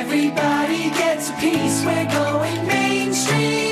Everybody gets a piece, we're going mainstream.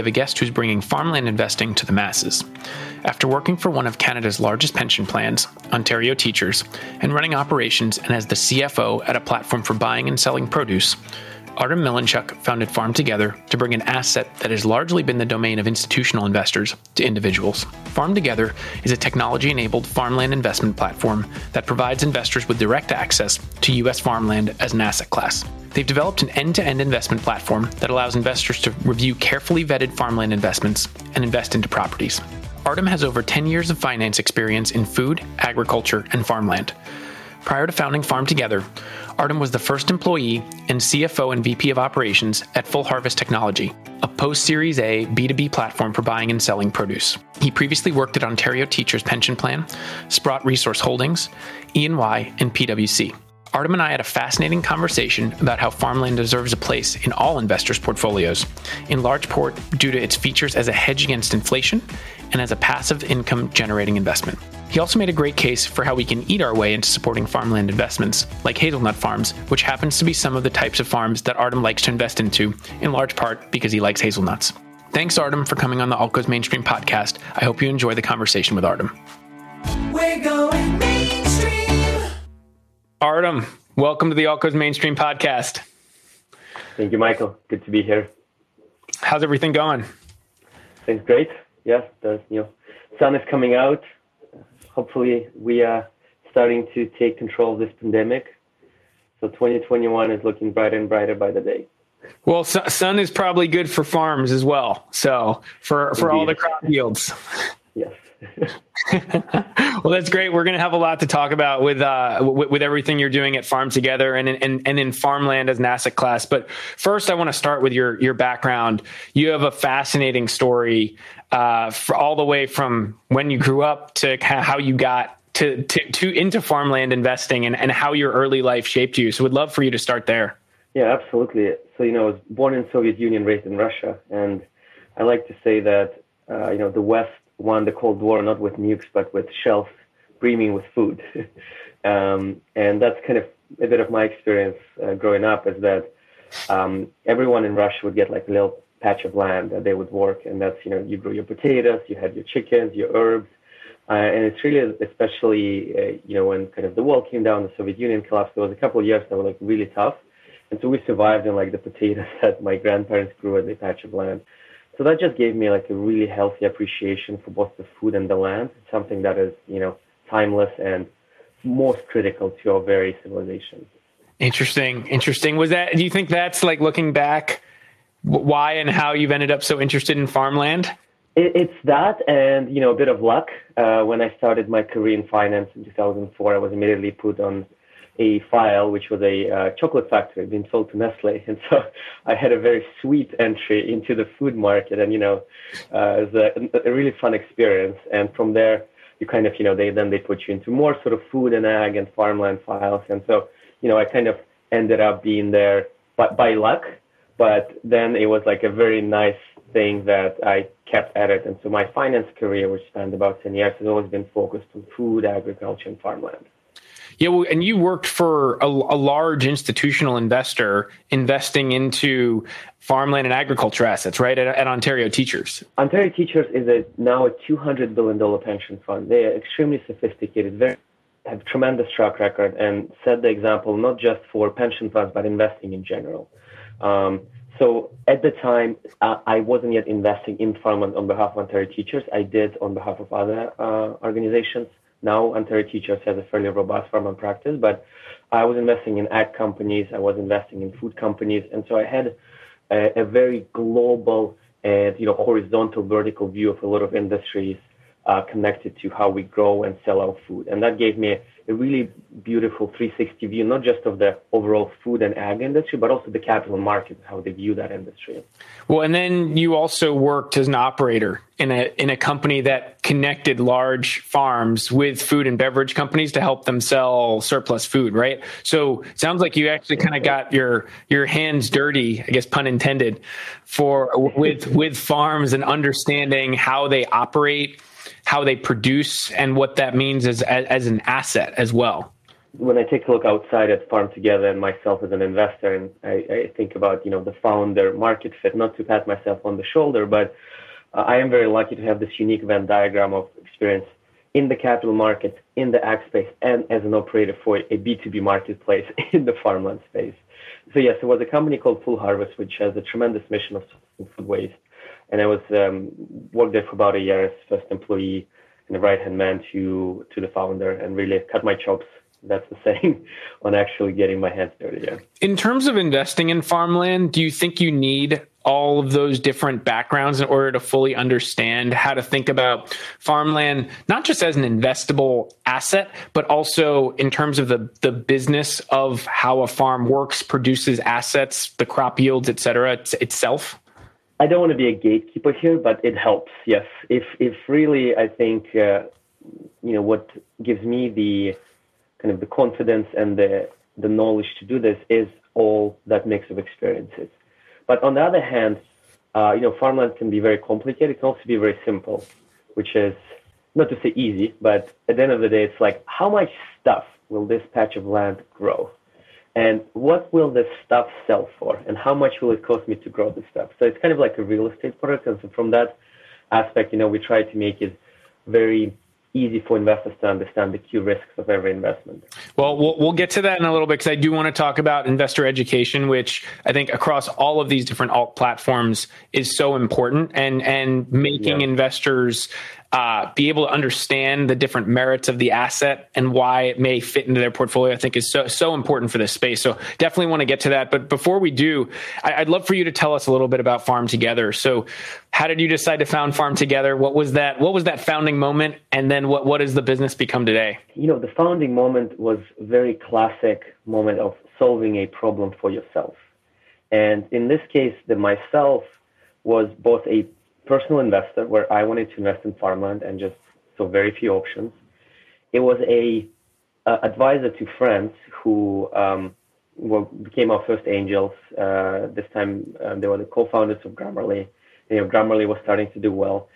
Have a guest who's bringing farmland investing to the masses. After working for one of Canada's largest pension plans, Ontario Teachers, and running operations and as the CFO at a platform for buying and selling produce, Artem Milinchuk founded Farm Together to bring an asset that has largely been the domain of institutional investors to individuals. Farm Together is a technology enabled farmland investment platform that provides investors with direct access to U.S. farmland as an asset class. They've developed an end to end investment platform that allows investors to review carefully vetted farmland investments and invest into properties. Artem has over 10 years of finance experience in food, agriculture, and farmland. Prior to founding Farm Together, Artem was the first employee and CFO and VP of operations at Full Harvest Technology, a post Series A B2B platform for buying and selling produce. He previously worked at Ontario Teachers Pension Plan, Sprott Resource Holdings, E&Y, and PwC. Artem and I had a fascinating conversation about how farmland deserves a place in all investors' portfolios, in large part due to its features as a hedge against inflation and as a passive income generating investment. He also made a great case for how we can eat our way into supporting farmland investments, like hazelnut farms, which happens to be some of the types of farms that Artem likes to invest into, in large part because he likes hazelnuts. Thanks, Artem, for coming on the Alts Go Mainstream podcast. I hope you enjoy the conversation with Artem. We're going mainstream. Artem, welcome to the Alts Go Mainstream podcast. Thank you, Michael. Good to be here. How's everything going? Things great. Yes, the you know sun is coming out. Hopefully, we are starting to take control of this pandemic. So 2021 is looking brighter and brighter by the day. Well, su- sun is probably good for farms as well. So for for all the crop yields. Yes. well, that's great. We're going to have a lot to talk about with uh, w- with everything you're doing at Farm Together and in, and and in farmland as an asset class. But first, I want to start with your your background. You have a fascinating story, uh, all the way from when you grew up to how you got. To, to, to into farmland investing and, and how your early life shaped you. So, would love for you to start there. Yeah, absolutely. So you know, I was born in Soviet Union, raised in Russia, and I like to say that uh, you know the West won the Cold War not with nukes but with shells brimming with food, um, and that's kind of a bit of my experience uh, growing up. Is that um, everyone in Russia would get like a little patch of land that they would work, and that's you know you grow your potatoes, you have your chickens, your herbs, uh, and it's really especially uh, you know when kind of the wall came down, the Soviet Union collapsed. There was a couple of years that were like really tough. And so we survived in like the potatoes that my grandparents grew at the patch of land. So that just gave me like a really healthy appreciation for both the food and the land. It's something that is, you know, timeless and most critical to our very civilization. Interesting. Interesting. Was that, do you think that's like looking back, why and how you've ended up so interested in farmland? It, it's that and, you know, a bit of luck. Uh, when I started my career in finance in 2004, I was immediately put on a file, which was a uh, chocolate factory being sold to Nestle. And so I had a very sweet entry into the food market and, you know, uh, it was a, a really fun experience. And from there, you kind of, you know, they then they put you into more sort of food and ag and farmland files. And so, you know, I kind of ended up being there by, by luck, but then it was like a very nice thing that I kept at it. And so my finance career, which spanned about 10 years, has always been focused on food, agriculture, and farmland. Yeah, well, and you worked for a, a large institutional investor investing into farmland and agriculture assets, right? At, at Ontario Teachers. Ontario Teachers is a, now a $200 billion pension fund. They are extremely sophisticated, very have tremendous track record, and set the example not just for pension funds but investing in general. Um, so at the time, uh, I wasn't yet investing in farmland on behalf of Ontario Teachers. I did on behalf of other uh, organizations. Now Ontario Teachers has a fairly robust farmland practice, but I was investing in ag companies. I was investing in food companies, and so I had a, a very global and you know horizontal, vertical view of a lot of industries uh, connected to how we grow and sell our food. And that gave me a really beautiful 360 view, not just of the overall food and ag industry, but also the capital market, how they view that industry. Well, and then you also worked as an operator in a in a company that connected large farms with food and beverage companies to help them sell surplus food, right? So sounds like you actually kind of got your your hands dirty, I guess pun intended, for with with farms and understanding how they operate how they produce and what that means as, as, as an asset as well when I take a look outside at Farm Together and myself as an investor, and I, I, think about you know the founder market fit, not to pat myself on the shoulder, but uh, I am very lucky to have this unique Venn diagram of experience in the capital markets, in the ag space, and as an operator for a B2B marketplace in the farmland space. So yes, there was a company called Full Harvest, which has a tremendous mission of food waste and I was um, worked there for about a year as first employee and the right hand man to to the founder, and really cut my chops. That's the saying on actually getting my hands dirty. Yeah. In terms of investing in farmland, do you think you need all of those different backgrounds in order to fully understand how to think about farmland, not just as an investable asset, but also in terms of the, the business of how a farm works, produces assets, the crop yields, et cetera, itself? I don't want to be a gatekeeper here, but it helps. Yes, if if really, I think uh, you know what gives me the kind of the confidence and the the knowledge to do this is all that mix of experiences. But on the other hand, uh, you know, farmland can be very complicated. It can also be very simple, which is not to say easy, but at the end of the day, it's like how much stuff will this patch of land grow? And what will this stuff sell for and how much will it cost me to grow this stuff so it's kind of like a real estate product and so from that aspect you know we try to make it very easy for investors to understand the key risks of every investment. Well, we'll, we'll get to that in a little bit because I do want to talk about investor education, which I think across all of these different alt platforms is so important, and and making yeah. investors uh, be able to understand the different merits of the asset and why it may fit into their portfolio, I think is so, so important for this space. So definitely want to get to that. But before we do, I, would love for you to tell us a little bit about Farm Together. So how did you decide to found Farm Together? What was that? What was that founding moment? And then what, what has the business become today? You know, the founding moment was very classic moment of solving a problem for yourself. And in this case, the myself was both a personal investor where I wanted to invest in farmland and just so very few options. It was a, advisor to friends who um, well, became our first angels. Uh, this time um, they were the co-founders of Grammarly. You know, Grammarly was starting to do well.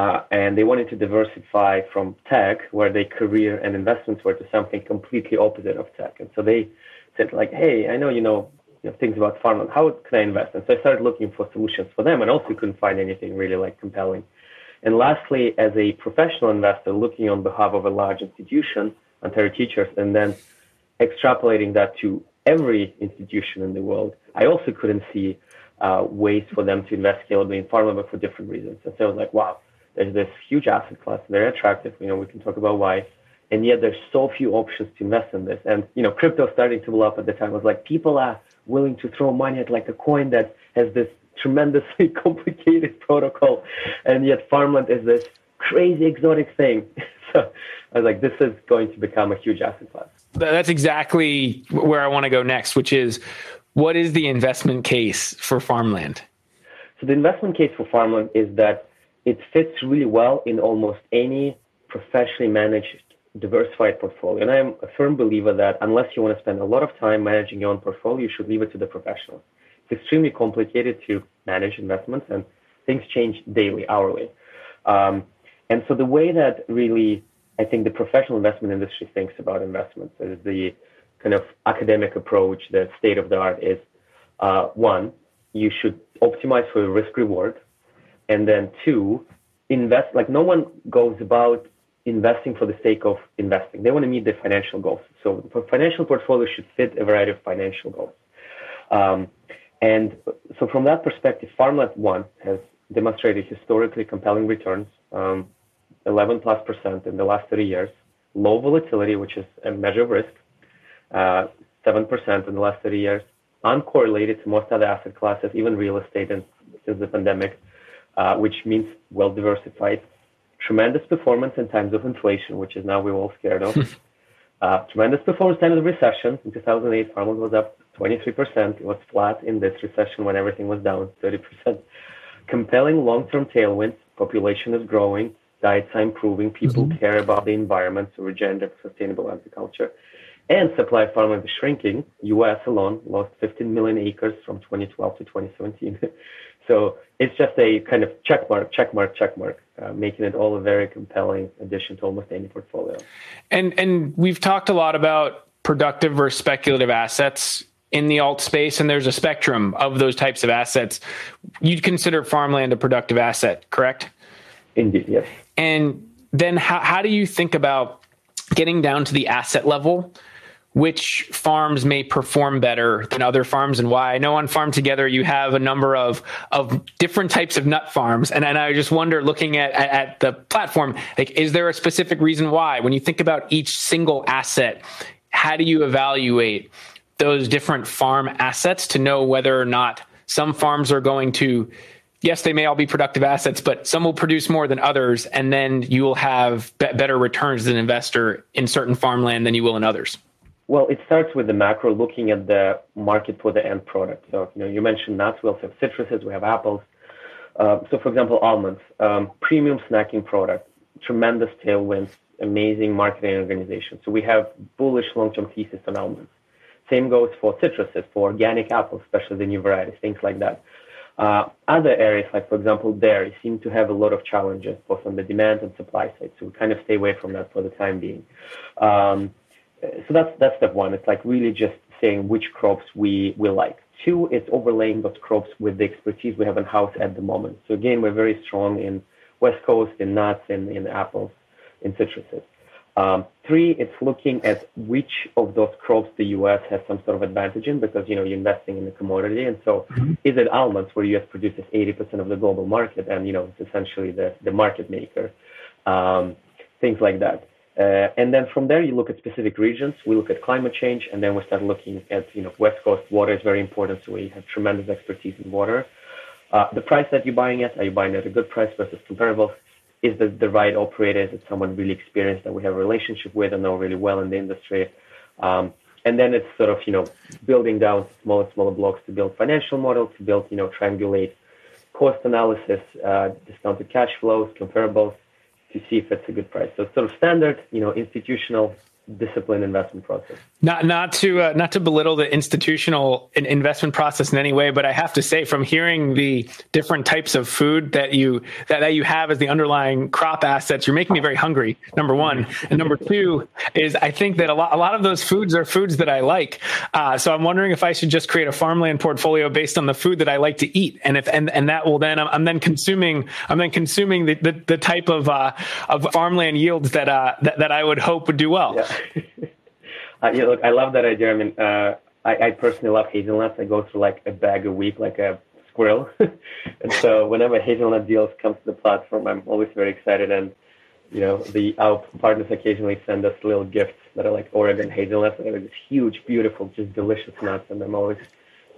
Uh, and they wanted to diversify from tech, where their career and investments were, to something completely opposite of tech. And so they said, like, hey, I know you know you know, things about farmland. How can I invest? And so I started looking for solutions for them and also couldn't find anything really like compelling. And lastly, as a professional investor looking on behalf of a large institution, Ontario Teachers, and then extrapolating that to every institution in the world, I also couldn't see uh, ways for them to invest scalably in farmland, but for different reasons. And so I was like, wow, there's this huge asset class, very attractive. You know, we can talk about why and yet there's so few options to invest in this. And you know, crypto starting to blow up at the time was like people are willing to throw money at like a coin that has this tremendously complicated protocol, and yet farmland is this crazy exotic thing. so I was like, this is going to become a huge asset class. That's exactly where I want to go next, which is what is the investment case for farmland? So the investment case for farmland is that it fits really well in almost any professionally managed diversified portfolio. And I'm a firm believer that unless you want to spend a lot of time managing your own portfolio, you should leave it to the professionals. It's extremely complicated to manage investments and things change daily, hourly. Um, and so the way that really I think the professional investment industry thinks about investments is the kind of academic approach, the state of the art is uh, one, you should optimize for risk reward. And then two, invest like no one goes about investing for the sake of investing. They want to meet their financial goals. So financial portfolio should fit a variety of financial goals. Um, and so from that perspective, Farmland One has demonstrated historically compelling returns, um, 11 plus percent in the last 30 years, low volatility, which is a measure of risk, uh, 7% in the last 30 years, uncorrelated to most other asset classes, even real estate and since the pandemic, uh, which means well diversified tremendous performance in times of inflation, which is now we're all scared of. uh, tremendous performance in times of recession. In 2008, farmland was up 23%. It was flat in this recession when everything was down 30%. Compelling long-term tailwinds. Population is growing. Diets are improving. People mm-hmm. care about the environment, so regenerative, sustainable agriculture. And supply farmland is shrinking. U.S. alone lost 15 million acres from 2012 to 2017. so it's just a kind of check mark, check mark, check mark, uh, making it all a very compelling addition to almost any portfolio. And and we've talked a lot about productive versus speculative assets in the alt space, and there's a spectrum of those types of assets. You'd consider farmland a productive asset, correct? Indeed, yes. And then how, how do you think about getting down to the asset level? Which farms may perform better than other farms and why? I know on Farm Together you have a number of of different types of nut farms, and, and I just wonder, looking at, at, at the platform, like is there a specific reason why? When you think about each single asset, how do you evaluate those different farm assets to know whether or not some farms are going to yes they may all be productive assets but some will produce more than others and then you will have be- better returns as an investor in certain farmland than you will in others well it starts with the macro looking at the market for the end product so you know you mentioned nuts we also have citruses we have apples uh, so for example almonds um, premium snacking product tremendous tailwinds amazing marketing organization so we have bullish long-term thesis on almonds same goes for citruses, for organic apples, especially the new varieties, things like that. Uh, other areas, like for example dairy, seem to have a lot of challenges both on the demand and supply side. So we kind of stay away from that for the time being. Um, so that's that's step one. It's like really just saying which crops we we like. Two, it's overlaying those crops with the expertise we have in house at the moment. So again, we're very strong in West Coast, in nuts, in, in apples, in citruses. Um, three, it's looking at which of those crops the U.S. has some sort of advantage in because, you know, you're investing in a commodity. And so mm-hmm. is it almonds where U.S. produces 80% of the global market and, you know, it's essentially the, the market maker, um, things like that. Uh, and then from there, you look at specific regions. We look at climate change, and then we start looking at, you know, West Coast water is very important. So we have tremendous expertise in water. Uh, the price that you're buying at, are you buying at a good price versus comparables? is the, the right operator? Is it someone really experienced that we have a relationship with and know really well in the industry? Um, and then it's sort of, you know, building down smaller, smaller blocks to build financial models, to build, you know, triangulate cost analysis, uh, discounted cash flows, comparables to see if it's a good price. So sort of standard, you know, institutional disciplined investment process. Not not to uh, not to belittle the institutional investment process in any way, but I have to say, from hearing the different types of food that you that, that you have as the underlying crop assets, you're making me very hungry. Number one, and number two is I think that a lot a lot of those foods are foods that I like. Uh, so I'm wondering if I should just create a farmland portfolio based on the food that I like to eat, and if and and that will then I'm, I'm then consuming I'm then consuming the the, the type of uh, of farmland yields that uh that, that I would hope would do well. Yeah. uh, yeah, look, I love that idea. I mean, uh, I, I personally love hazelnuts. I go through like a bag a week, like a squirrel. and so whenever hazelnut deals come to the platform, I'm always very excited. And you know, the our partners occasionally send us little gifts that are like Oregon hazelnuts. They're just huge, beautiful, just delicious nuts, and I'm always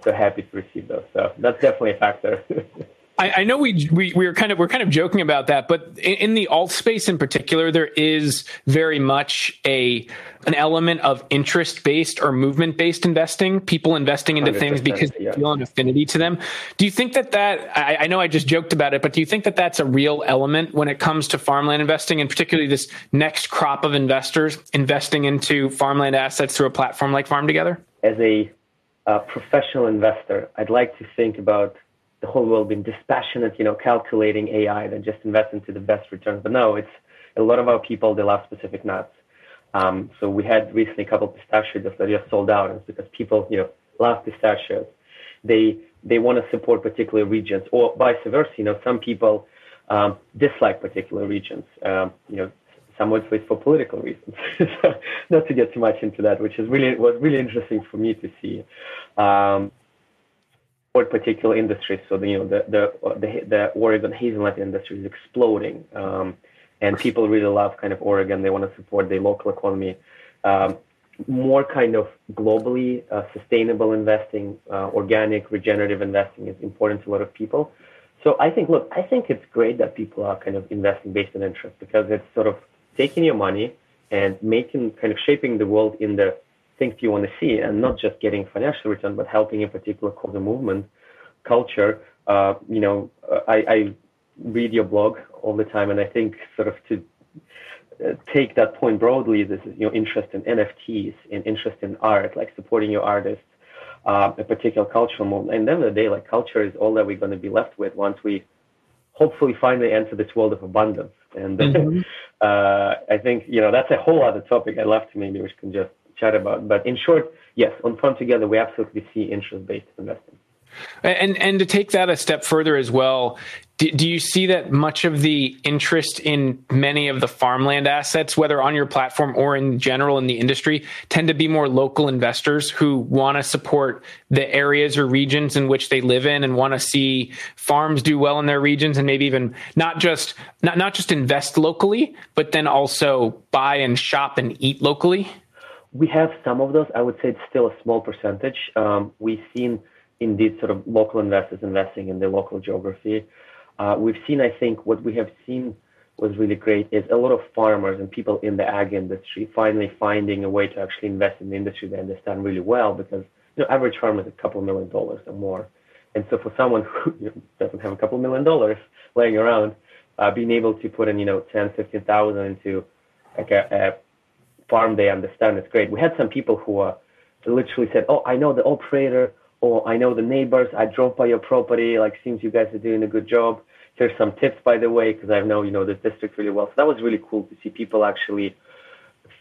so happy to receive those. So that's definitely a factor. I, I, know we, we we are kind of we're kind of joking about that, but in, in, the alt space in particular, there is very much a an element of interest based or movement based investing. People investing into things because yeah. they feel an affinity to them. Do you think that that I, I know I just joked about it, but do you think that that's a real element when it comes to farmland investing, and particularly this next crop of investors investing into farmland assets through a platform like Farm Together? As a uh, professional investor, I'd like to think about the whole world being dispassionate, you know, calculating AI that just invest into the best returns. But no, it's a lot of our people, they love specific nuts. Um, so we had recently a couple of pistachio that just sold out. It's because people, you know, love pistachios. They, they want to support particular regions or vice versa. You know, some people um, dislike particular regions. Um, you know, some would say for political reasons. so not to get too much into that, which is really was really interesting for me to see. For particular industries. So the, you know the the the, the Oregon hazelnut industry is exploding, um, and people really love kind of Oregon. They want to support the local economy. Um, more kind of globally uh, sustainable investing, uh, organic, regenerative investing is important to a lot of people. So I think, look, I think it's great that people are kind of investing based on interest because it's sort of taking your money and making kind of shaping the world in the things you want to see and not just getting financial return, but helping a particular cause or movement, culture. Uh, you know, uh, I, I read your blog all the time, and I think sort of to uh, take that point broadly, this is your know interest in NFTs, in interest in art, like supporting your artists, uh, a particular cultural movement. And at the end of the day, like culture is all that we're going to be left with once we hopefully finally enter this world of abundance. And mm-hmm. uh, I think you know that's a whole other topic I'd love to maybe we can just chat about. But in short, yes, on Farm Together, we absolutely see interest-based investing. And and to take that a step further as well, do, do, you see that much of the interest in many of the farmland assets, whether on your platform or in general in the industry, tend to be more local investors who want to support the areas or regions in which they live in and want to see farms do well in their regions and maybe even not just not, not just invest locally, but then also buy and shop and eat locally? We have some of those. I would say it's still a small percentage. Um, we've seen indeed sort of local investors investing in the local geography. Uh, we've seen, I think, what we have seen was really great is a lot of farmers and people in the ag industry finally finding a way to actually invest in the industry they understand really well because you know average farmer is a couple million dollars or more, and so for someone who doesn't have a couple million dollars laying around, uh, being able to put in you know ten, fifteen thousand into like a, a farm they understand it's great. We had some people who uh, literally said, "Oh, I know the operator." or I know the neighbors. I drove by your property. Like, seems you guys are doing a good job. Here's some tips, by the way, because I know you know the district really well. So that was really cool to see people actually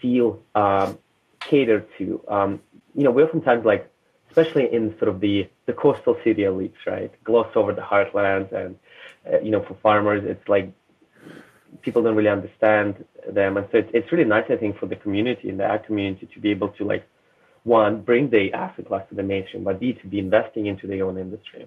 feel um, catered to. Um, you know, we oftentimes like, especially in sort of the the coastal city elites, right? Gloss over the heartlands, and uh, you know, for farmers, it's like people don't really understand them, and so it's, it's really nice, I think, for the community and the ag community to be able to like one, bring the asset class to the mainstream, but B, to be investing into their own industry.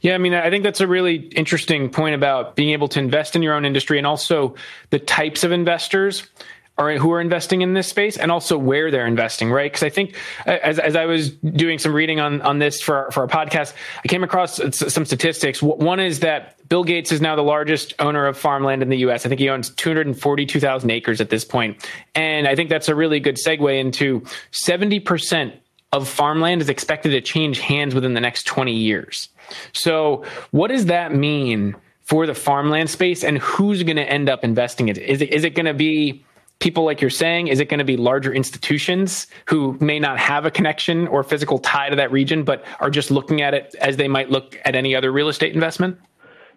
Yeah, I mean, I think that's a really interesting point about being able to invest in your own industry and also the types of investors are who are investing in this space and also where they're investing, right? Because I think as, as I was doing some reading on, on this for, for our podcast, I came across some statistics. One is that Bill Gates is now the largest owner of farmland in the US. I think he owns 242,000 acres at this point. And I think that's a really good segue into 70% of farmland is expected to change hands within the next 20 years. So what does that mean for the farmland space and who's going to end up investing it? Is it, is it going to be people like you're saying? Is it going to be larger institutions who may not have a connection or physical tie to that region, but are just looking at it as they might look at any other real estate investment?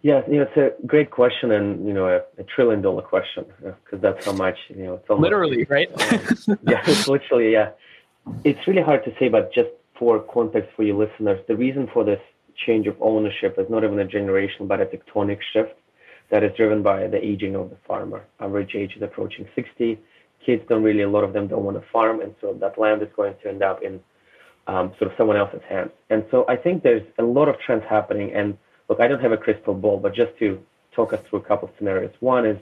Yeah, you know, it's a great question and, you know, a, a trillion dollar question because that's how much, you know, it's almost, literally, right? um, yeah, it's literally, yeah. It's really hard to say, but just for context for your listeners, the reason for this change of ownership is not even a generation, but a tectonic shift that is driven by the aging of the farmer. Average age is approaching 60. Kids don't really, a lot of them don't want to farm, and so that land is going to end up in um, sort of someone else's hands. And so I think there's a lot of trends happening. And look, I don't have a crystal ball, but just to talk us through a couple of scenarios. One is,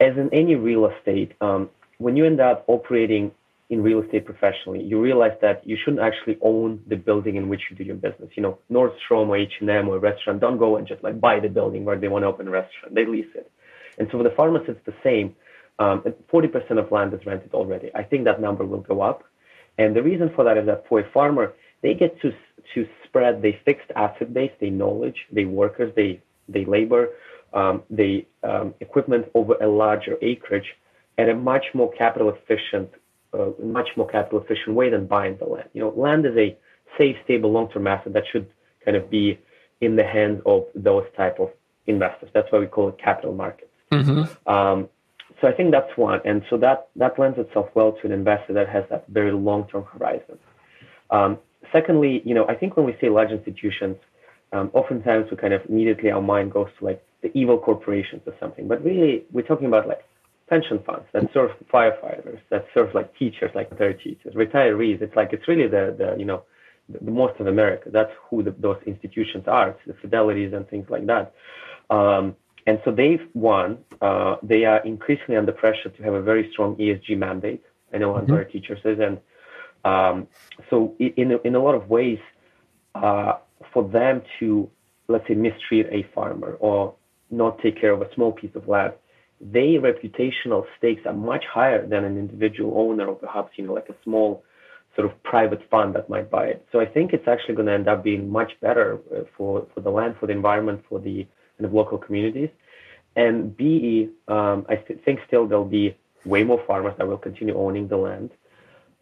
as in any real estate, um, when you end up operating in real estate professionally, you realize that you shouldn't actually own the building in which you do your business. You know, Nordstrom or H&M or a restaurant don't go and just like buy the building where they want to open a restaurant. They lease it. And so for the pharmacy, it's the same. Um, 40% of land is rented already. I think that number will go up. And the reason for that is that for a farmer, they get to to spread their fixed asset base, their knowledge, their workers, their, their labor, um, their um, equipment over a larger acreage at a much more capital efficient a much more capital efficient way than buying the land. You know, land is a safe, stable, long-term asset that should kind of be in the hands of those type of investors. That's why we call it capital markets. Mm-hmm. Um, so I think that's one, and so that that lends itself well to an investor that has that very long-term horizon. Um, secondly, you know, I think when we say large institutions, um, oftentimes we kind of immediately our mind goes to like the evil corporations or something, but really we're talking about like pension funds that serve firefighters, that serve like teachers, like their teachers, retirees. It's like it's really the the you know the, most of America. That's who the, those institutions are. It's the fidelities and things like that. Um, and so they've won. Uh, they are increasingly under pressure to have a very strong ESG mandate. I know mm-hmm. Teachers is, and um, so in in a lot of ways, uh, for them to let's say, mistreat a farmer or not take care of a small piece of land, their reputational stakes are much higher than an individual owner or perhaps, you know, like a small sort of private fund that might buy it. So I think it's actually going to end up being much better uh, for, for the land, for the environment, for the kind of local communities. And B, um, I th- think still there'll be way more farmers that will continue owning the land,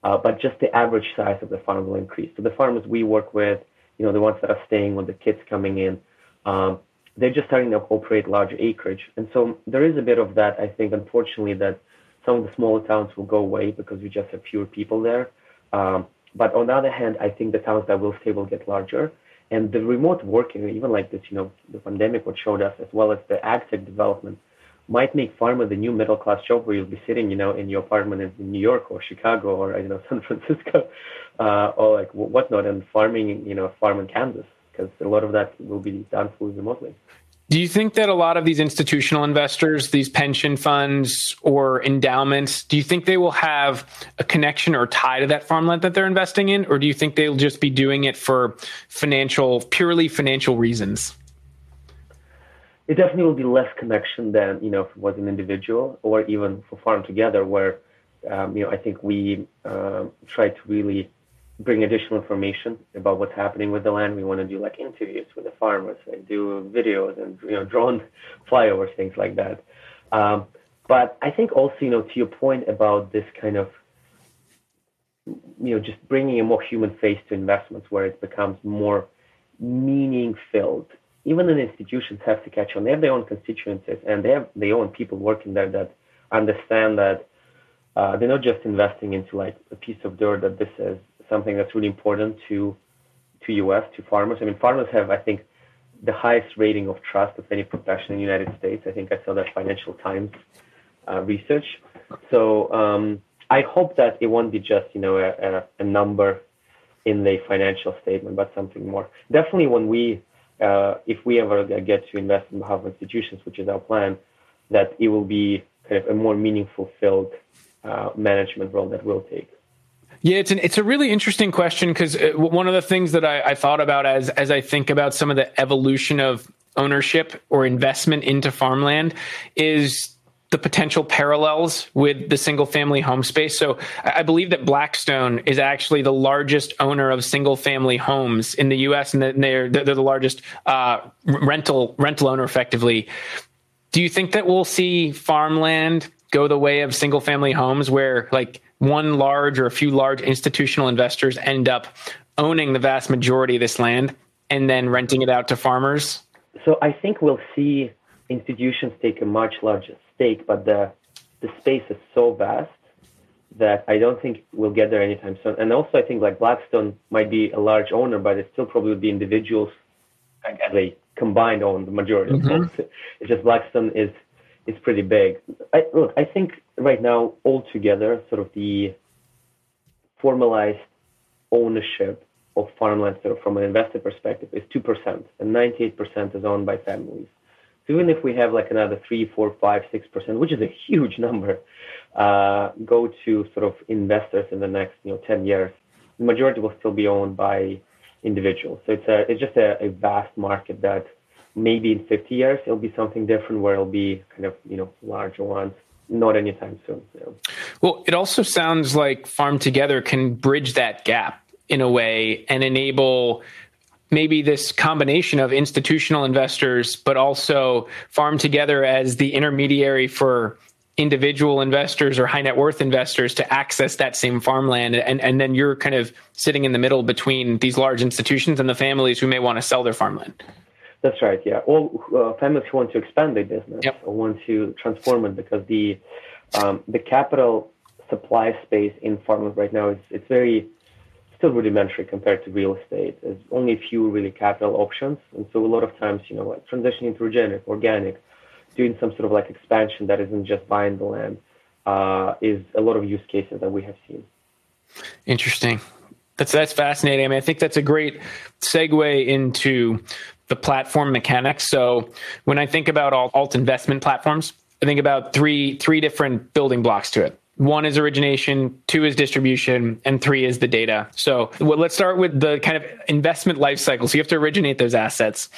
uh, but just the average size of the farm will increase. So the farmers we work with, you know, the ones that are staying with the kids coming in, um, they're just starting to operate large acreage. And so there is a bit of that, I think, unfortunately, that some of the smaller towns will go away because we just have fewer people there. Um, but on the other hand, I think the towns that will stay will get larger. And the remote working, even like this, you know, the pandemic, what showed us, as well as the ag tech development, might make pharma the new middle class job where you'll be sitting, you know, in your apartment in New York or Chicago or don't know San Francisco, uh, or like whatnot, and farming, you know, farm in Kansas because a lot of that will be done fully remotely. Do you think that a lot of these institutional investors, these pension funds or endowments, do you think they will have a connection or tie to that farmland that they're investing in? Or do you think they'll just be doing it for financial, purely financial reasons? It definitely will be less connection than, you know, if it was an individual or even for Farm Together, where, um, you know, I think we uh, try to really bring additional information about what's happening with the land. We want to do like interviews with the farmers and do videos and you know drone flyovers, things like that. Um, but I think also you know to your point about this kind of you know just bringing a more human face to investments where it becomes more meaning filled. Even the institutions have to catch on. They have their own constituencies and they have their own people working there that understand that uh, they're not just investing into like a piece of dirt that this is something that's really important to to US to farmers. I mean, farmers have, I think, the highest rating of trust of any profession in the United States. I think I saw that Financial Times uh, research. So um, I hope that it won't be just you know a, a, number in the financial statement, but something more. Definitely, when we uh, if we ever get to invest in behalf of institutions, which is our plan, that it will be kind of a more meaningful filled uh, management role that we'll take. Yeah, it's an, it's a really interesting question because uh, one of the things that I, I thought about as as I think about some of the evolution of ownership or investment into farmland is the potential parallels with the single family home space. So I believe that Blackstone is actually the largest owner of single family homes in the US and they're, they're the largest uh, rental, rental owner effectively. Do you think that we'll see farmland go the way of single family homes where like one large or a few large institutional investors end up owning the vast majority of this land and then renting it out to farmers? So I think we'll see institutions take a much larger stake, but the the space is so vast that I don't think we'll get there anytime soon. And also, I think like Blackstone might be a large owner, but it still probably would be individuals as a combined own the majority mm-hmm. of it. It's just Blackstone is is pretty big. I, look, I think right now altogether, sort of the formalized ownership of farmland sort of from an investor perspective is 2%, and 98% is owned by families. So even if we have like another 3, 4, 5, 6%, which is a huge number, uh, go to sort of investors in the next you know 10 years, the majority will still be owned by individuals. So it's, a, it's just a, a vast market that maybe in 50 years it'll be something different where it'll be kind of you know larger ones not anytime soon. Well, it also sounds like Farm Together can bridge that gap in a way and enable maybe this combination of institutional investors, but also Farm Together as the intermediary for individual investors or high net worth investors to access that same farmland. And, and then you're kind of sitting in the middle between these large institutions and the families who may want to sell their farmland. That's right. Yeah, all uh, families who want to expand their business yep. or want to transform it because the um, the capital supply space in farming right now is it's very still rudimentary compared to real estate. There's only a few really capital options, and so a lot of times, you know, like transitioning to organic, organic, doing some sort of like expansion that isn't just buying the land, uh, is a lot of use cases that we have seen. Interesting. That's that's fascinating. I mean, I think that's a great segue into the platform mechanics. So when I think about alt investment platforms, I think about three three different building blocks to it. One is origination, two is distribution, and three is the data. So well, let's start with the kind of investment life cycle. So you have to originate those assets.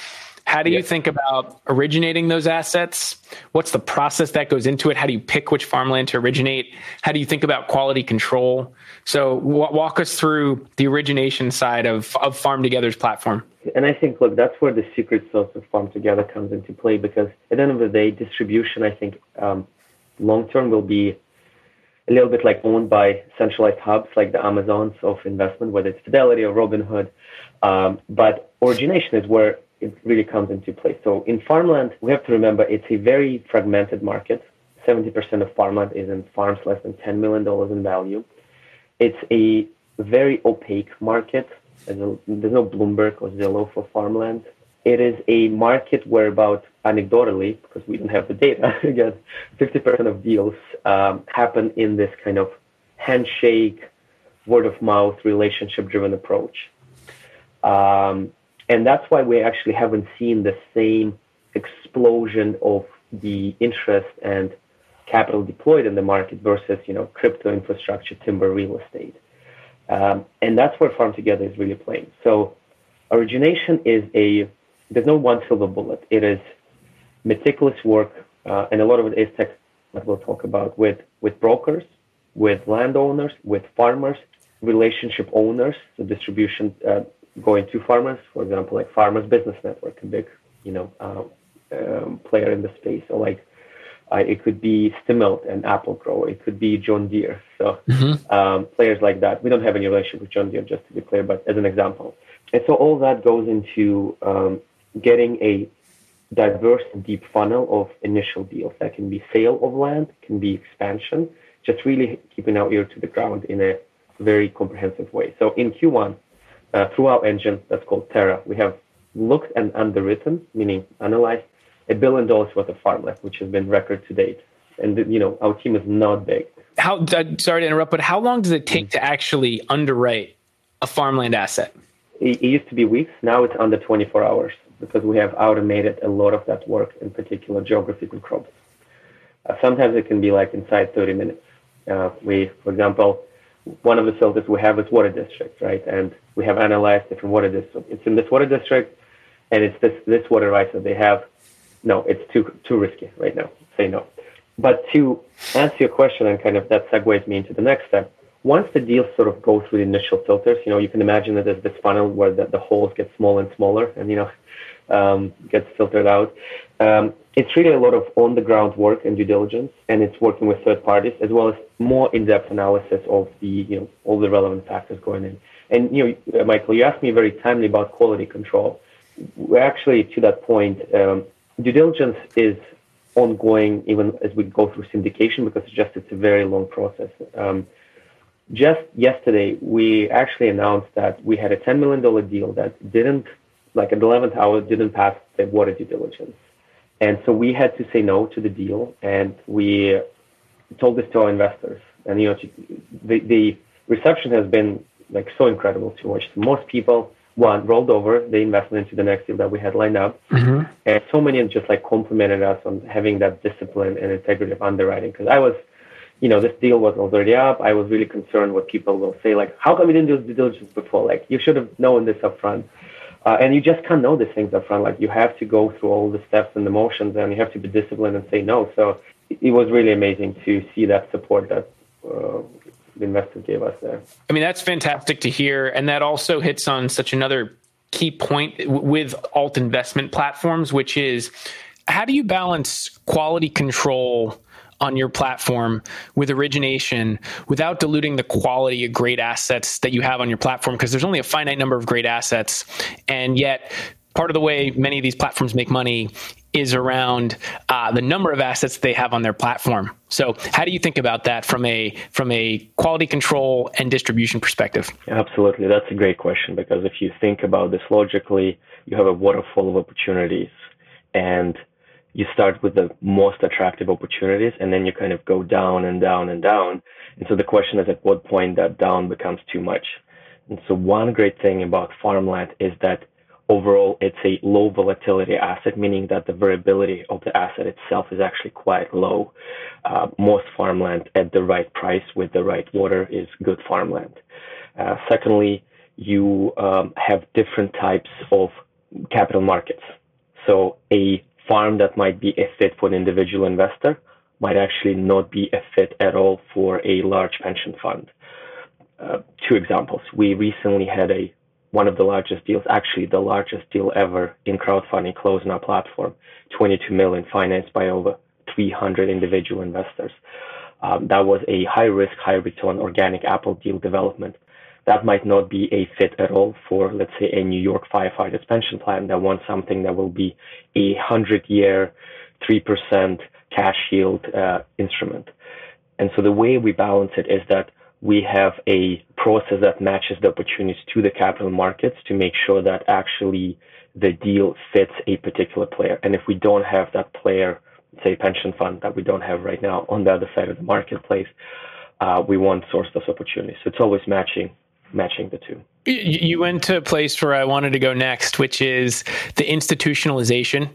How do you Yeah. think about originating those assets? What's the process that goes into it? How do you pick which farmland to originate? How do you think about quality control? So, wa- walk us through the origination side of, of Farm Together's platform. And I think, look, that's where the secret sauce of Farm Together comes into play because at the end of the day, distribution, I think, um, long term will be a little bit like owned by centralized hubs like the Amazons of investment, whether it's Fidelity or Robinhood. Um, but origination is where it really comes into play. So in farmland, we have to remember it's a very fragmented market. 70% of farmland is in farms less than $10 million in value. It's a very opaque market. There's, no Bloomberg or Zillow for farmland. It is a market where about anecdotally, because we don't have the data, again, 50% of deals um, happen in this kind of handshake, word of mouth, relationship driven approach. Um, and that's why we actually haven't seen the same explosion of the interest and capital deployed in the market versus, you know, crypto infrastructure, timber, real estate. Um, and that's where Farm Together is really playing. So origination is a, there's no one silver bullet. It is meticulous work, uh, and a lot of it is tech that we'll talk about with, with brokers, with landowners, with farmers, relationship owners, so distribution uh, going to farmers, for example, like Farmers Business Network, a big, you know, uh, um, player in the space, or like uh, it could be Stimmelt and Apple Grow, it could be John Deere. So um, players like that. We don't have any relationship with John Deere, just to be clear, but as an example. And so all that goes into um, getting a diverse and deep funnel of initial deals. That can be sale of land, can be expansion, just really keeping our ear to the ground in a very comprehensive way. So in Q1, uh, through our engine that's called Terra, we have looked and underwritten, meaning analyzed, a billion dollars worth of farmland, which has been record to date. And you know, our team is not big. How, uh, sorry to interrupt, but how long does it take to actually underwrite a farmland asset? It, it used to be weeks. Now it's under 24 hours because we have automated a lot of that work, in particular geographic and crops. Uh, sometimes it can be like inside 30 minutes. Uh, we, for example, one of the filters we have is water district, right? And we have analyzed different water districts. It's in this water district, and it's this this water rights that they have. No, it's too too risky right now. Say no. But to answer your question, and kind of that segues me into the next step. Once the deals sort of go through the initial filters, you know, you can imagine that there's this funnel where the, the holes get smaller and smaller, and you know, um, gets filtered out. Um, it's really a lot of on the ground work and due diligence, and it's working with third parties as well as more in depth analysis of the you know all the relevant factors going in. And you know, uh, Michael, you asked me very timely about quality control. We're actually to that point. Um, due diligence is ongoing even as we go through syndication because it's just it's a very long process. Um, just yesterday, we actually announced that we had a $10 million deal that didn't, like at the 11th hour, didn't pass the water due diligence. And so we had to say no to the deal, and we told this to our investors. And you know, the, the reception has been like so incredible to watch. Most people, one, rolled over the investment into the next deal that we had lined up, mm-hmm. and so many just like complimented us on having that discipline and integrity of underwriting. Because I was, you know, this deal was already up. I was really concerned what people will say, like, how come you didn't do due diligence before? Like, you should have known this upfront. Uh, and you just can't know these things upfront. Like, you have to go through all the steps and the motions, and you have to be disciplined and say no. So it, was really amazing to see that support that uh, the investor gave us there. I mean, that's fantastic to hear. And that also hits on such another key point with alt investment platforms, which is how do you balance quality control on your platform with origination without diluting the quality of great assets that you have on your platform? Because there's only a finite number of great assets. And yet, part of the way many of these platforms make money is around uh, the number of assets they have on their platform. So, how do you think about that from a from a quality control and distribution perspective? Absolutely. That's a great question because if you think about this logically, you have a waterfall of opportunities and you start with the most attractive opportunities and then you kind of go down and down and down. And so the question is at what point that down becomes too much. And so one great thing about farmland is that overall it's a low volatility asset, meaning that the variability of the asset itself is actually quite low. Uh, most farmland at the right price with the right water is good farmland. Uh, secondly, you um, have different types of capital markets. So a farm that might be a fit for an individual investor might actually not be a fit at all for a large pension fund. Uh, two examples. We recently had a one of the largest deals, actually the largest deal ever in crowdfunding closed on our platform, 22 million financed by over 300 individual investors. Um, that was a high risk, high return organic Apple deal development. That might not be a fit at all for, let's say, a New York firefighters pension plan that wants something that will be a hundred year, 3% cash yield uh, instrument. And so the way we balance it is that we have a process that matches the opportunities to the capital markets to make sure that actually the deal fits a particular player. And if we don't have that player, say pension fund that we don't have right now on the other side of the marketplace, uh, we won't source those opportunities. So it's always matching matching the two. You went to a place where I wanted to go next, which is the institutionalization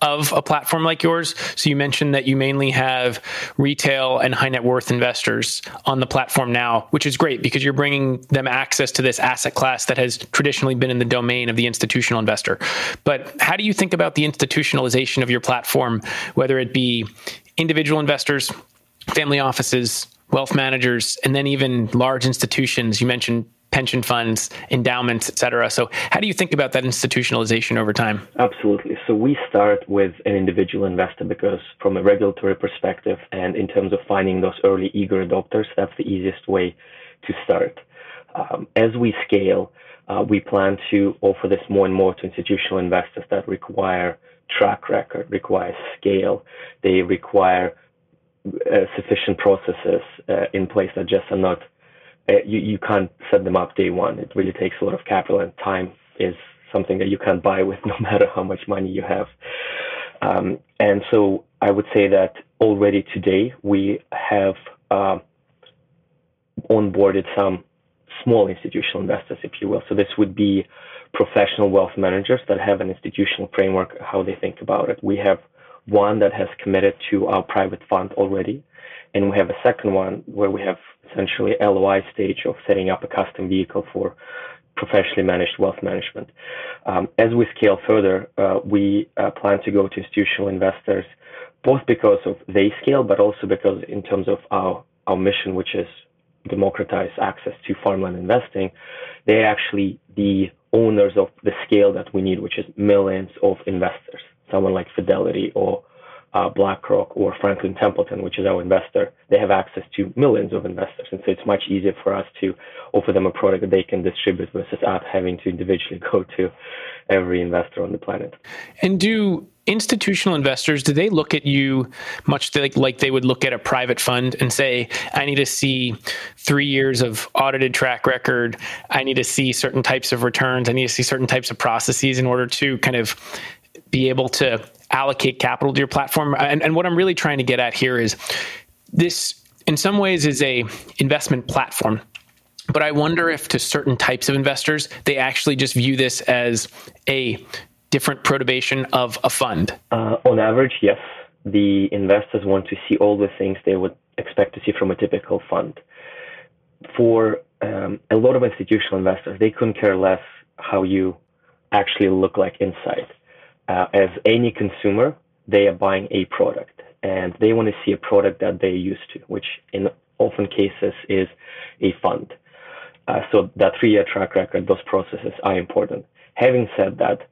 of a platform like yours. So you mentioned that you mainly have retail and high net worth investors on the platform now, which is great because you're bringing them access to this asset class that has traditionally been in the domain of the institutional investor. But how do you think about the institutionalization of your platform, whether it be individual investors, family offices, wealth managers, and then even large institutions? You mentioned pension funds, endowments, et cetera. So, how do you think about that institutionalization over time? Absolutely. So, we start with an individual investor because, from a regulatory perspective and in terms of finding those early eager adopters, that's the easiest way to start. Um, as we scale, uh, we plan to offer this more and more to institutional investors that require track record, require scale, they require uh, sufficient processes uh, in place that just are not you, you can't set them up day one. It really takes a lot of capital and time is something that you can't buy with no matter how much money you have. Um, and so I would say that already today we have uh, onboarded some small institutional investors, if you will. So this would be professional wealth managers that have an institutional framework, how they think about it. We have one that has committed to our private fund already. And we have a second one where we have essentially LOI stage of setting up a custom vehicle for professionally managed wealth management. Um, as we scale further, uh, we uh, plan to go to institutional investors, both because of they scale, but also because in terms of our, our mission, which is democratize access to farmland investing, they're actually the owners of the scale that we need, which is millions of investors, someone like Fidelity or uh, BlackRock or Franklin Templeton, which is our investor, they have access to millions of investors. And so it's much easier for us to offer them a product that they can distribute versus us having to individually go to every investor on the planet. And do institutional investors do they look at you much like, like they would look at a private fund and say i need to see three years of audited track record i need to see certain types of returns i need to see certain types of processes in order to kind of be able to allocate capital to your platform. And, and what I'm really trying to get at here is this, in some ways, is a investment platform. But I wonder if to certain types of investors, they actually just view this as a different protobation of a fund. Uh, on average, yes. The investors want to see all the things they would expect to see from a typical fund. For um, a lot of institutional investors, they couldn't care less how you actually look like inside uh, as any consumer, they are buying a product and they want to see a product that they're used to, which in often cases is a fund. Uh, so that three-year track record, those processes are important. Having said that,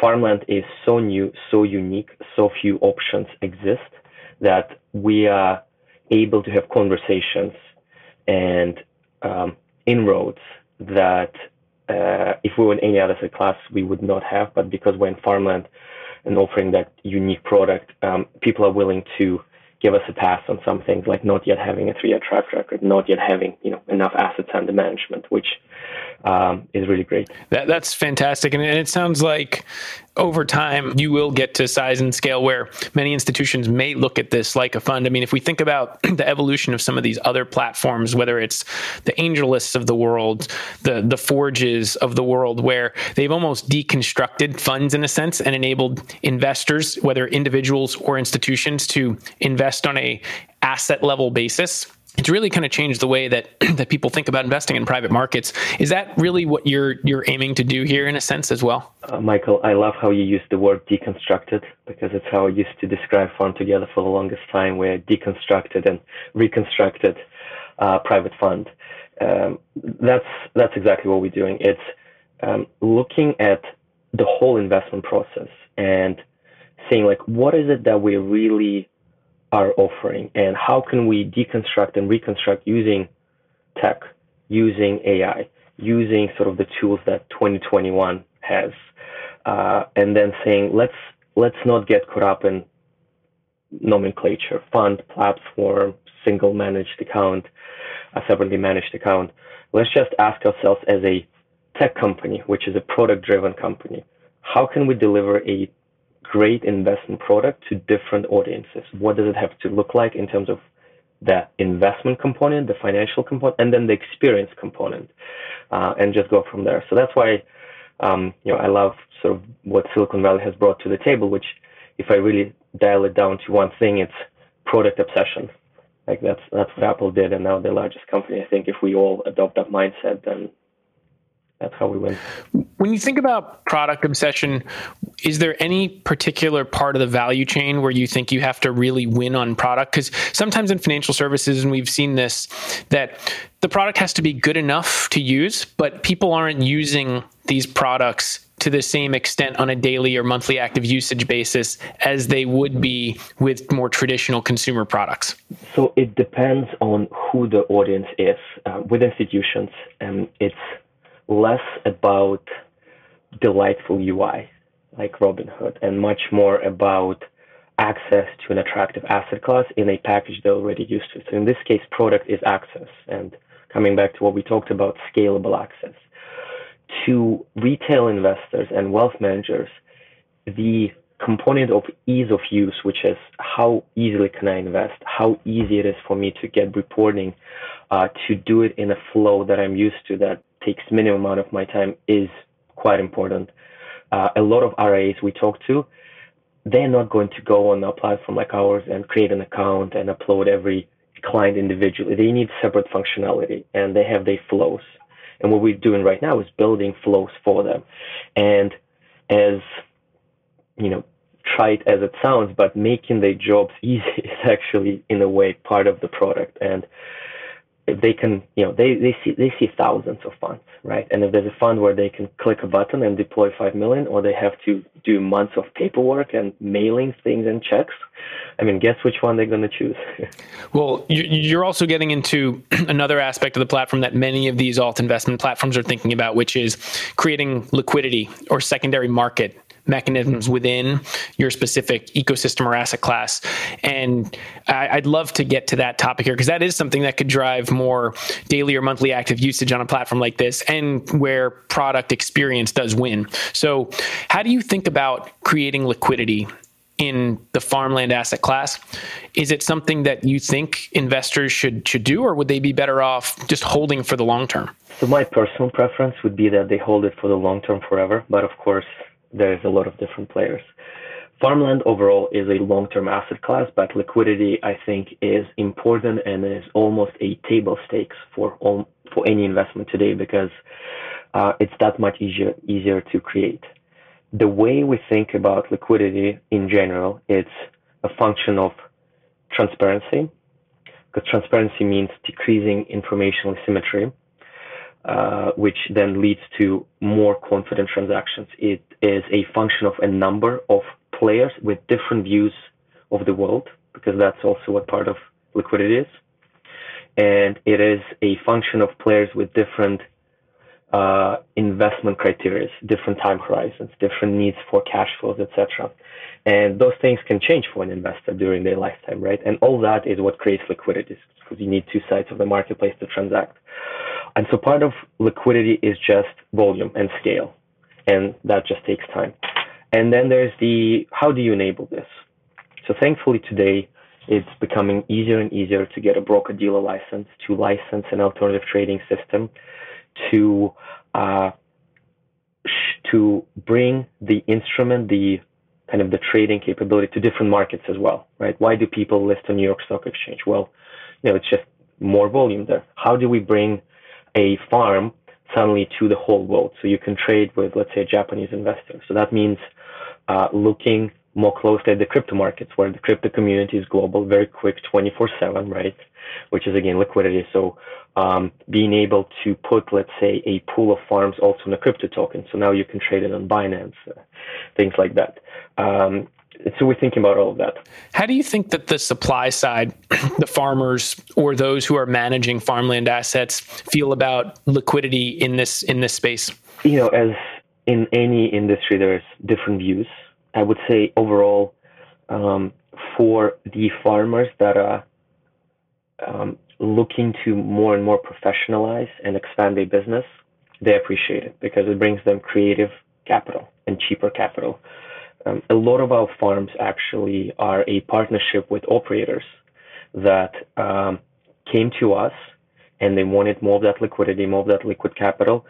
farmland is so new, so unique, so few options exist that we are able to have conversations and um, inroads that uh, if we were in any other class, we would not have. But because we're in farmland and offering that unique product, um, people are willing to give us a pass on some things, like not yet having a three-year track record, not yet having you know enough assets under management, which um, is really great. That, that's fantastic, and, and it sounds like over time you will get to size and scale where many institutions may look at this like a fund. I mean, if we think about the evolution of some of these other platforms, whether it's the AngelLists of the world, the the Forges of the world, where they've almost deconstructed funds in a sense and enabled investors, whether individuals or institutions, to invest on a asset level basis it's really kind of changed the way that that people think about investing in private markets. Is that really what you're you're aiming to do here in a sense as well? Uh, Michael, I love how you use the word deconstructed because it's how I used to describe FarmTogether for the longest time, where deconstructed and reconstructed uh, private fund. Um, that's that's exactly what we're doing. It's um, looking at the whole investment process and saying like, what is it that we're really are offering, and how can we deconstruct and reconstruct using tech, using AI, using sort of the tools that 2021 has, uh, and then saying let's let's not get caught up in nomenclature, fund, platform, single managed account, a separately managed account. Let's just ask ourselves as a tech company, which is a product driven company, how can we deliver a great investment product to different audiences? What does it have to look like in terms of the investment component, the financial component, and then the experience component, uh, and just go from there. So that's why, um, you know, I love sort of what Silicon Valley has brought to the table, which if I really dial it down to one thing, it's product obsession. Like that's that's what Apple did, and now the largest company. I think if we all adopt that mindset, then that's how we win. When you think about product obsession, is there any particular part of the value chain where you think you have to really win on product? Because sometimes in financial services, and we've seen this, that the product has to be good enough to use, but people aren't using these products to the same extent on a daily or monthly active usage basis as they would be with more traditional consumer products? So it depends on who the audience is. Uh, with institutions, and it's less about delightful UI like Robinhood and much more about access to an attractive asset class in a package they're already used to. So in this case, product is access. And coming back to what we talked about, scalable access. To retail investors and wealth managers, the component of ease of use, which is how easily can I invest, how easy it is for me to get reporting, uh, to do it in a flow that I'm used to that takes minimum amount of my time is quite important. Uh, a lot of RIAs we talk to, they're not going to go on a platform like ours and create an account and upload every client individually. They need separate functionality and they have their flows. And what we're doing right now is building flows for them. And as, you know, trite as it sounds, but making their jobs easy is actually in a way part of the product. And they can, you know, they, they see they see thousands of funds, right? And if there's a fund where they can click a button and deploy five million, or they have to do months of paperwork and mailing things and checks, I mean, guess which one they're going to choose? well, you're also getting into another aspect of the platform that many of these alt investment platforms are thinking about, which is creating liquidity or secondary market mechanisms within your specific ecosystem or asset class. And I, would love to get to that topic here because that is something that could drive more daily or monthly active usage on a platform like this and where product experience does win. So, how do you think about creating liquidity in the farmland asset class. Is it something that you think investors should should do, or would they be better off just holding for the long term? So my personal preference would be that they hold it for the long term forever. But of course, there's a lot of different players. Farmland overall is a long-term asset class, but liquidity, I think, is important and is almost a table stakes for all, for any investment today because uh, it's that much easier easier to create. The way we think about liquidity in general, it's a function of transparency, because transparency means decreasing informational asymmetry uh, which then leads to more confident transactions. It is a function of a number of players with different views of the world, because that's also what part of liquidity is. And it is a function of players with different uh, investment criteria, different time horizons, different needs for cash flows, etc. And those things can change for an investor during their lifetime, right? And all that is what creates liquidity, because you need two sides of the marketplace to transact. And so part of liquidity is just volume and scale. And that just takes time. And then there's the how do you enable this? So thankfully today it's becoming easier and easier to get a broker dealer license, to license an alternative trading system, to uh, to bring the instrument, the kind of the trading capability to different markets as well, right? Why do people list on New York Stock Exchange? Well, you know, it's just more volume there. How do we bring a farm suddenly to the whole world? So you can trade with, let's say, a Japanese investor. So that means uh, looking more closely at the crypto markets where the crypto community is global, very quick, 24 7, right? Which is again liquidity. So um, being able to put, let's say, a pool of farms also in a crypto token. So now you can trade it on Binance, uh, things like that. Um, so we're thinking about all of that. How do you think that the supply side, the farmers or those who are managing farmland assets, feel about liquidity in this in this space? You know, as in any industry, there's different views. I would say overall, um, for the farmers that are um, looking to more and more professionalize and expand their business, they appreciate it because it brings them creative capital and cheaper capital. Um, a lot of our farms actually are a partnership with operators that um, came to us and they wanted more of that liquidity, more of that liquid capital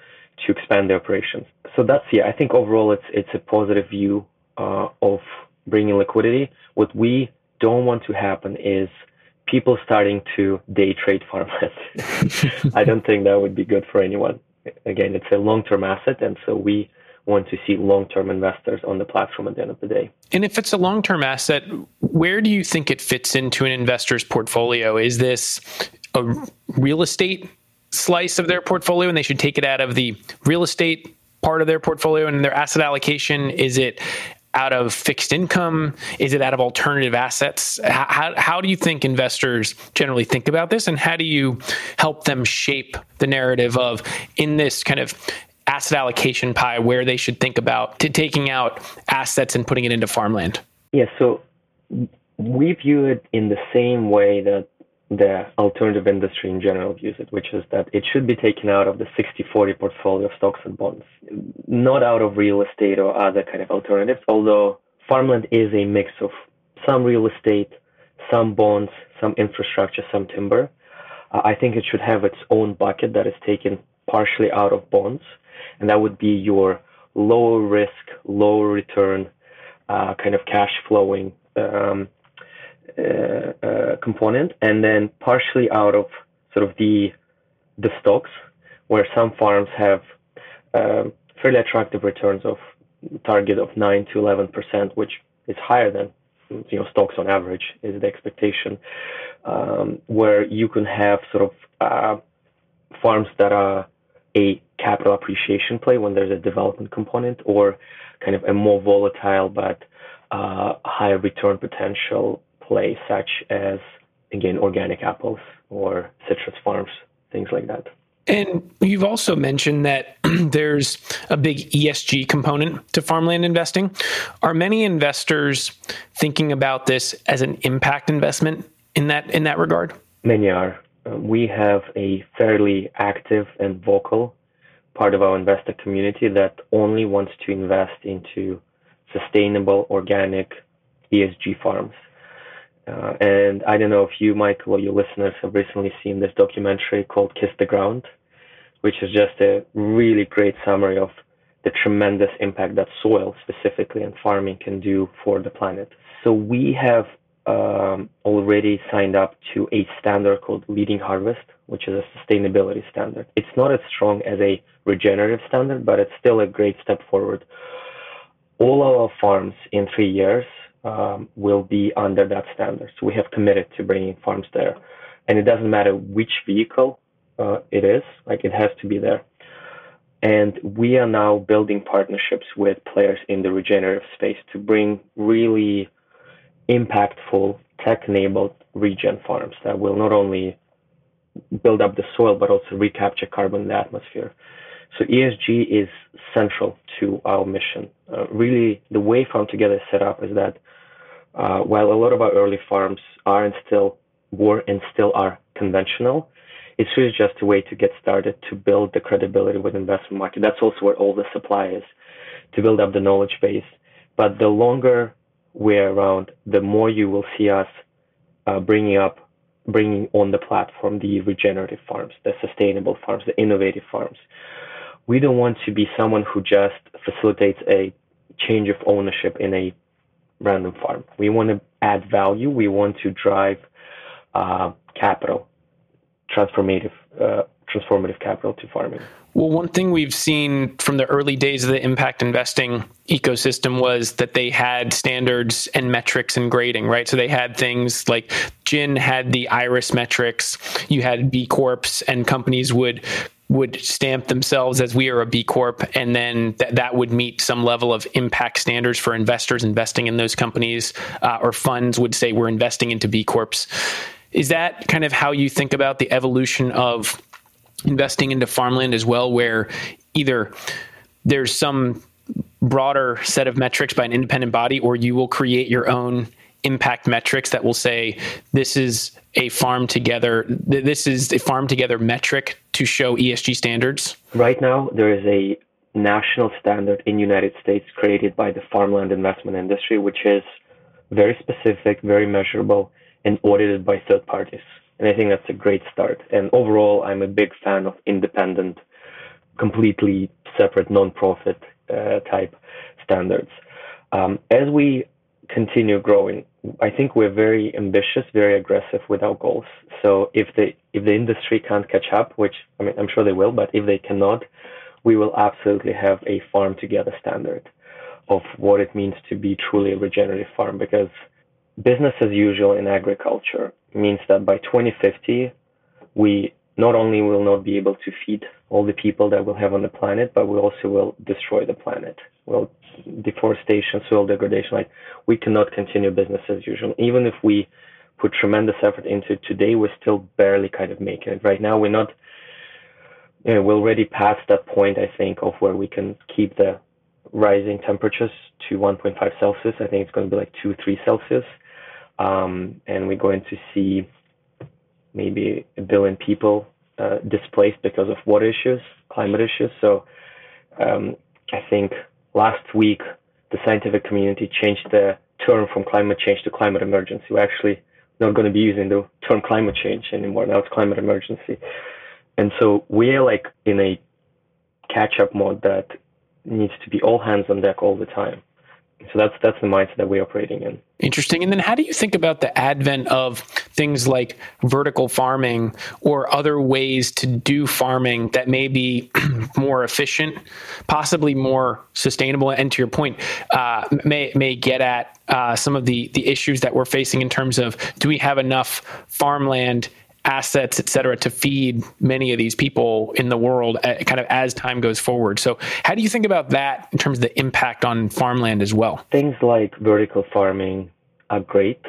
to expand their operations. So that's yeah. I think overall it's it's a positive view uh, of bringing liquidity. What we don't want to happen is people starting to day trade farmland. I don't think that would be good for anyone. Again, it's a long term asset, and so we want to see long term investors on the platform at the end of the day. And if it's a long term asset, where do you think it fits into an investor's portfolio? Is this a real estate slice of their portfolio and they should take it out of the real estate part of their portfolio and their asset allocation? Is it out of fixed income? Is it out of alternative assets? How, how do you think investors generally think about this? And how do you help them shape the narrative of in this kind of asset allocation pie where they should think about taking out assets and putting it into farmland? Yeah, so we view it in the same way that the alternative industry in general views it, which is that it should be taken out of the 60-40 portfolio of stocks and bonds, not out of real estate or other kind of alternatives, although farmland is a mix of some real estate, some bonds, some infrastructure, some timber. Uh, I think it should have its own bucket that is taken partially out of bonds and that would be your lower risk, lower return, uh, kind of cash flowing um, uh, uh, component, and then partially out of sort of the the stocks, where some farms have um, fairly attractive returns of target of nine to eleven percent, which is higher than you know stocks on average is the expectation, um, where you can have sort of uh, farms that are a capital appreciation play when there's a development component or kind of a more volatile but uh, higher return potential play such as again organic apples or citrus farms things like that and you've also mentioned that there's a big ESG component to farmland investing. Are many investors thinking about this as an impact investment in that in that regard? Many are. Uh, we have a fairly active and vocal part of our investor community that only wants to invest into sustainable, organic ESG farms. Uh, and I don't know if you, Michael, or your listeners have recently seen this documentary called Kiss the Ground, which is just a really great summary of the tremendous impact that soil specifically and farming can do for the planet. So we have um, already signed up to a standard called Leading Harvest, which is a sustainability standard. It's not as strong as a regenerative standard, but it's still a great step forward. All our farms in three years um, will be under that standard. So we have committed to bringing farms there. And it doesn't matter which vehicle uh, it is, like it has to be there. And we are now building partnerships with players in the regenerative space to bring really impactful tech-enabled regen farms that will not only build up the soil but also recapture carbon in the atmosphere. So ESG is central to our mission. Uh, really, the way FarmTogether is set up is that uh, while a lot of our early farms are and still were and still are conventional, it's really just a way to get started to build the credibility with investment market. That's also where all the supply is to build up the knowledge base. But the longer we're around, the more you will see us uh, bringing up, bringing on the platform the regenerative farms, the sustainable farms, the innovative farms. We don't want to be someone who just facilitates a change of ownership in a random farm. We want to add value. We want to drive uh, capital transformative uh, transformative capital to farming. Well, one thing we've seen from the early days of the impact investing ecosystem was that they had standards and metrics and grading, right? So they had things like GIIN had the IRIS metrics, you had B Corps, and companies would would stamp themselves as we are a B Corp, and then th- that would meet some level of impact standards for investors investing in those companies, uh, or funds would say we're investing into B Corps. Is that kind of how you think about the evolution of investing into farmland as well, where either there's some broader set of metrics by an independent body, or you will create your own impact metrics that will say this is a farm together this is a farm together metric to show ESG standards? Right now there is a national standard in United States created by the farmland investment industry which is very specific, very measurable and audited by third parties. And I think that's a great start. And overall, I'm a big fan of independent, completely separate, non-profit uh, type standards. Um, as we continue growing, I think we're very ambitious, very aggressive with our goals. So if the if the industry can't catch up, which I mean I'm sure they will, but if they cannot, we will absolutely have a farm together standard of what it means to be truly a regenerative farm because business as usual in agriculture means that by 2050 we not only will not be able to feed all the people that we'll have on the planet, but we also will destroy the planet. Well, deforestation, soil degradation, like we cannot continue business as usual. Even if we put tremendous effort into it today, we're still barely kind of making it. Right now, we're not, you know, we're already past that point, I think, of where we can keep the rising temperatures to 1.5 Celsius. I think it's going to be like 2, 3 Celsius. Um, and we're going to see maybe a billion people uh, displaced because of water issues, climate issues. So um, I think last week the scientific community changed the term from climate change to climate emergency. We're actually not going to be using the term climate change anymore. Now it's climate emergency. And so we're like in a catch up mode that needs to be all hands on deck all the time. So that's that's the mindset that we're operating in. Interesting. And then how do you think about the advent of things like vertical farming or other ways to do farming that may be more efficient, possibly more sustainable, and to your point, uh, may may get at uh, some of the the issues that we're facing in terms of do we have enough farmland assets, et cetera, to feed many of these people in the world uh, kind of as time goes forward. So, how do you think about that in terms of the impact on farmland as well? Things like vertical farming are great,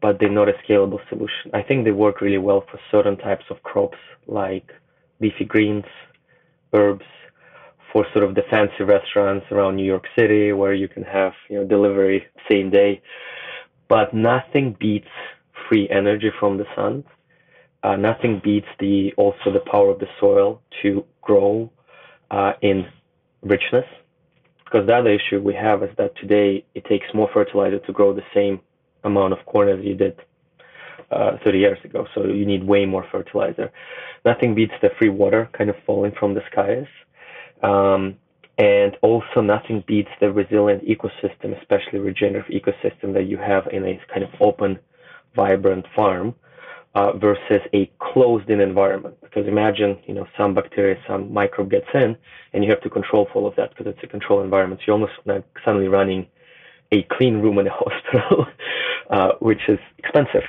but they're not a scalable solution. I think they work really well for certain types of crops like leafy greens, herbs, for sort of the fancy restaurants around New York City where you can have, you know, delivery same day. But nothing beats free energy from the sun uh, nothing beats the also the power of the soil to grow uh, in richness. Because the other issue we have is that today it takes more fertilizer to grow the same amount of corn as you did uh, 30 years ago. So you need way more fertilizer. Nothing beats the free water kind of falling from the skies. Um, and also nothing beats the resilient ecosystem, especially regenerative ecosystem that you have in a kind of open, vibrant farm uh, versus a closed-in environment. Because imagine, you know, some bacteria, some microbe gets in, and you have to control for all of that because it's a controlled environment. So you're almost like suddenly running a clean room in a hospital, uh, which is expensive.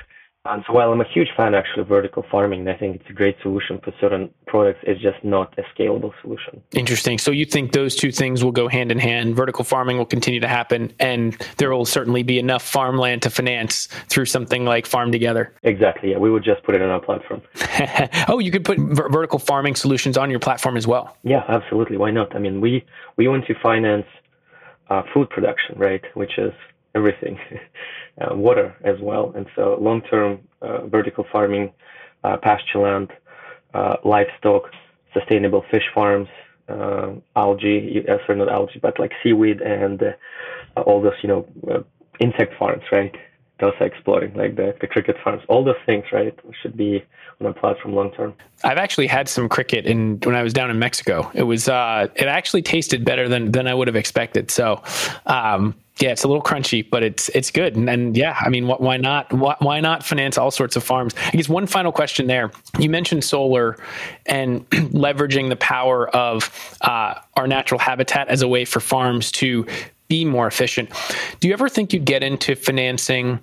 And so while I'm a huge fan actually of vertical farming, and I think it's a great solution for certain products, it's just not a scalable solution. Interesting. So you think those two things will go hand in hand? Vertical farming will continue to happen, and there will certainly be enough farmland to finance through something like Farm Together. Exactly. Yeah, we would just put it on our platform. oh, you could put ver- vertical farming solutions on your platform as well. Yeah, absolutely. Why not? I mean, we we want to finance uh, food production, right? Which is everything, uh, water as well. And so long-term uh, vertical farming, uh, pasture land, uh, livestock, sustainable fish farms, uh, algae, uh, sorry, not algae, but like seaweed and all those, you know, insect farms, right? Those are exploding, like the, the cricket farms. All those things, right, should be on a platform long term. I've actually had some cricket in when I was down in Mexico. It was it actually tasted better than than I would have expected. So um, Yeah, it's a little crunchy, but it's it's good. And, and yeah, I mean, wh- why not? Why, why not finance all sorts of farms? I guess one final question there. You mentioned solar and leveraging the power of uh, our natural habitat as a way for farms to be more efficient. Do you ever think you'd get into financing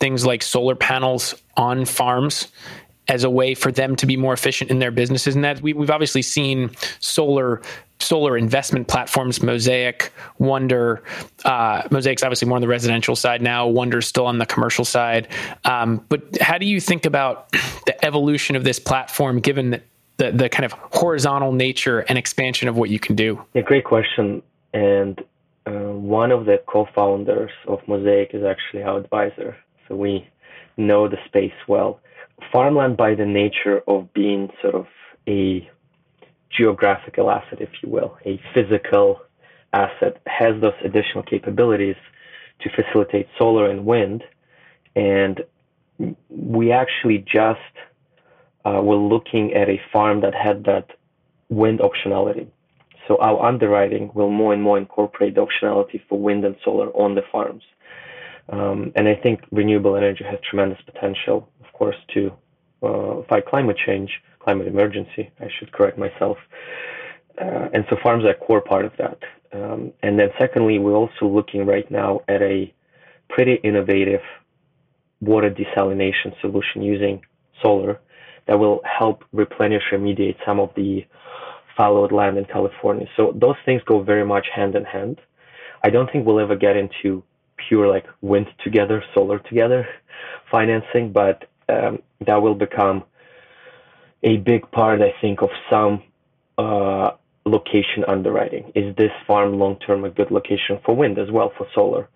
things like solar panels on farms as a way for them to be more efficient in their businesses. And that we, have obviously seen solar solar investment platforms, Mosaic, Wunder. Uh, Mosaic's obviously more on the residential side now. Wunder's still on the commercial side. Um, but how do you think about the evolution of this platform, given that the, the kind of horizontal nature and expansion of what you can do? Yeah, great question. And uh, one of the co-founders of Mosaic is actually our advisor, so we know the space well farmland by the nature of being sort of a geographical asset, if you will, a physical asset, has those additional capabilities to facilitate solar and wind. And we actually just uh, were looking at a farm that had that wind optionality. So our underwriting will more and more incorporate the optionality for wind and solar on the farms. Um, and I think renewable energy has tremendous potential of course, to uh, fight climate change, climate emergency. I should correct myself. Uh, and so farms are a core part of that. Um, and then secondly, we're also looking right now at a pretty innovative water desalination solution using solar that will help replenish remediate some of the fallowed land in California. So those things go very much hand in hand. I don't think we'll ever get into pure like wind together, solar together financing, but um, that will become a big part, I think, of some uh, location underwriting. Is this farm long term a good location for wind as well for solar?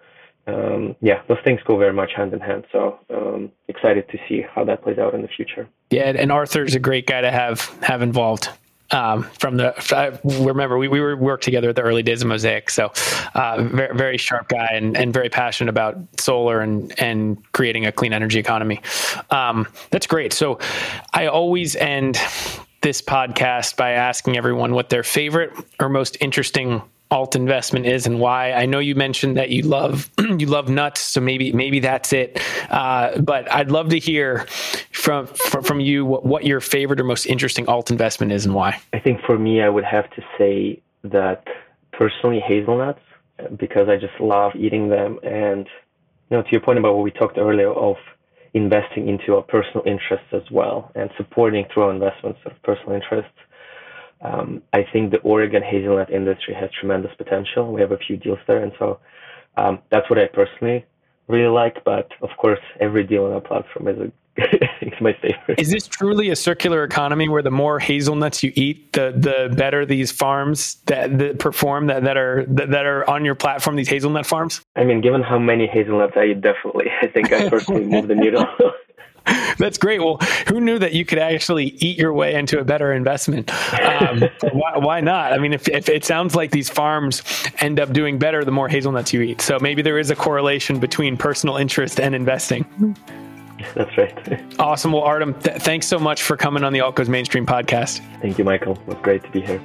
Um, yeah, those things go very much hand in hand. So um, excited to see how that plays out in the future. Yeah, and Arthur's a great guy to have have involved um, from the I remember we, we were worked together at the early days of Mosaic, so uh, very, very sharp guy and, and very passionate about solar and and creating a clean energy economy. Um, that's great. So I always end this podcast by asking everyone what their favorite or most interesting alt investment is and why. I know you mentioned that you love you love nuts, so maybe maybe that's it. Uh, but I'd love to hear from from you what, what your favorite or most interesting alt investment is and why. I think for me, I would have to say that personally hazelnuts because I just love eating them and you know to your point about what we talked earlier of investing into our personal interests as well and supporting through our investments of personal interests um, I think the Oregon hazelnut industry has tremendous potential. We have a few deals there, and so um, that's what I personally really like. But of course, every deal on our platform is a it's my favorite. Is this truly a circular economy where the more hazelnuts you eat, the the better these farms that, that perform that, that are that, that are on your platform, these hazelnut farms? I mean, given how many hazelnuts I eat, definitely, I think I personally move the needle. That's great. Well, who knew that you could actually eat your way into a better investment? Um, why, why, not? I mean, if, if it sounds like these farms end up doing better the more hazelnuts you eat, so maybe there is a correlation between personal interest and investing. That's right. Awesome. Well, Artem, th- thanks so much for coming on the Alt Goes Mainstream podcast. Thank you, Michael. It was great to be here.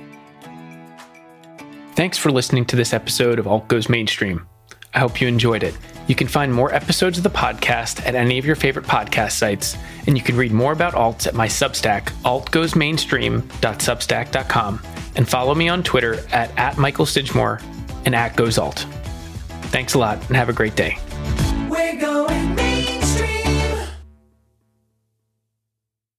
Thanks for listening to this episode of Alt Goes Mainstream. I hope you enjoyed it. You can find more episodes of the podcast at any of your favorite podcast sites, and you can read more about alts at my Substack, altgoesmainstream.substack.com, and follow me on Twitter at, at Michael Sidgmore and at GoesAlt. Thanks a lot and have a great day. We're going